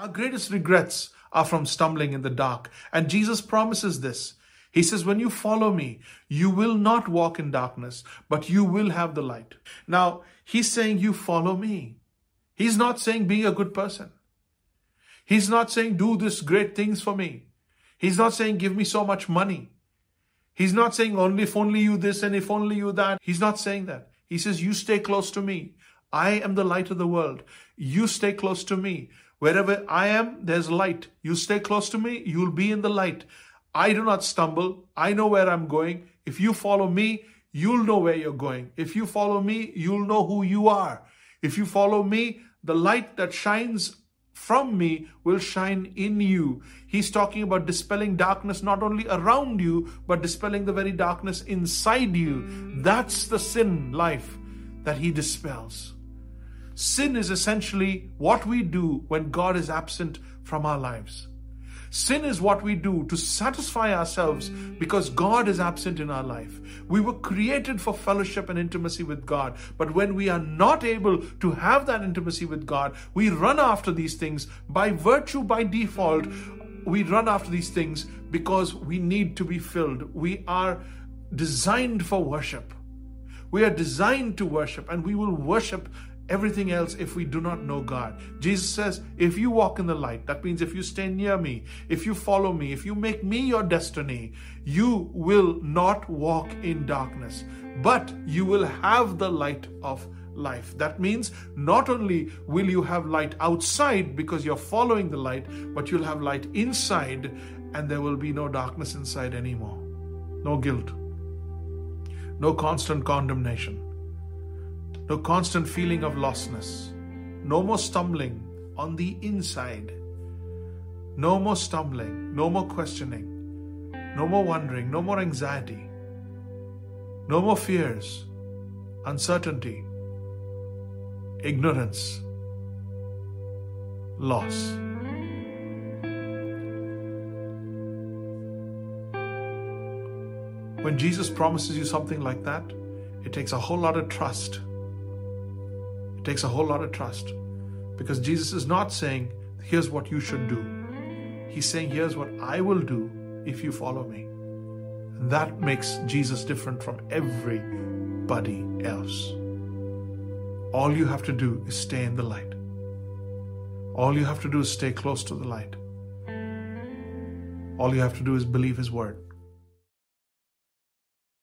Our greatest regrets are from stumbling in the dark. And Jesus promises this. He says, When you follow me, you will not walk in darkness, but you will have the light. Now, he's saying, You follow me. He's not saying, Be a good person. He's not saying, Do this great things for me. He's not saying, Give me so much money. He's not saying, Only if only you this and if only you that. He's not saying that. He says, You stay close to me. I am the light of the world. You stay close to me. Wherever I am, there's light. You stay close to me, you'll be in the light. I do not stumble. I know where I'm going. If you follow me, you'll know where you're going. If you follow me, you'll know who you are. If you follow me, the light that shines from me will shine in you. He's talking about dispelling darkness not only around you, but dispelling the very darkness inside you. That's the sin life that he dispels. Sin is essentially what we do when God is absent from our lives. Sin is what we do to satisfy ourselves because God is absent in our life. We were created for fellowship and intimacy with God, but when we are not able to have that intimacy with God, we run after these things by virtue, by default. We run after these things because we need to be filled. We are designed for worship. We are designed to worship, and we will worship everything else if we do not know God. Jesus says, if you walk in the light, that means if you stay near me, if you follow me, if you make me your destiny, you will not walk in darkness, but you will have the light of life. That means not only will you have light outside because you're following the light, but you'll have light inside and there will be no darkness inside anymore. No guilt. No constant condemnation no constant feeling of lostness, no more stumbling on the inside, no more stumbling, no more questioning, no more wondering, no more anxiety, no more fears, uncertainty, ignorance, loss. When Jesus promises you something like that, it takes a whole lot of trust it takes a whole lot of trust because Jesus is not saying, here's what you should do. He's saying, here's what I will do if you follow me. And that makes Jesus different from everybody else. All you have to do is stay in the light. All you have to do is stay close to the light. All you have to do is believe His word.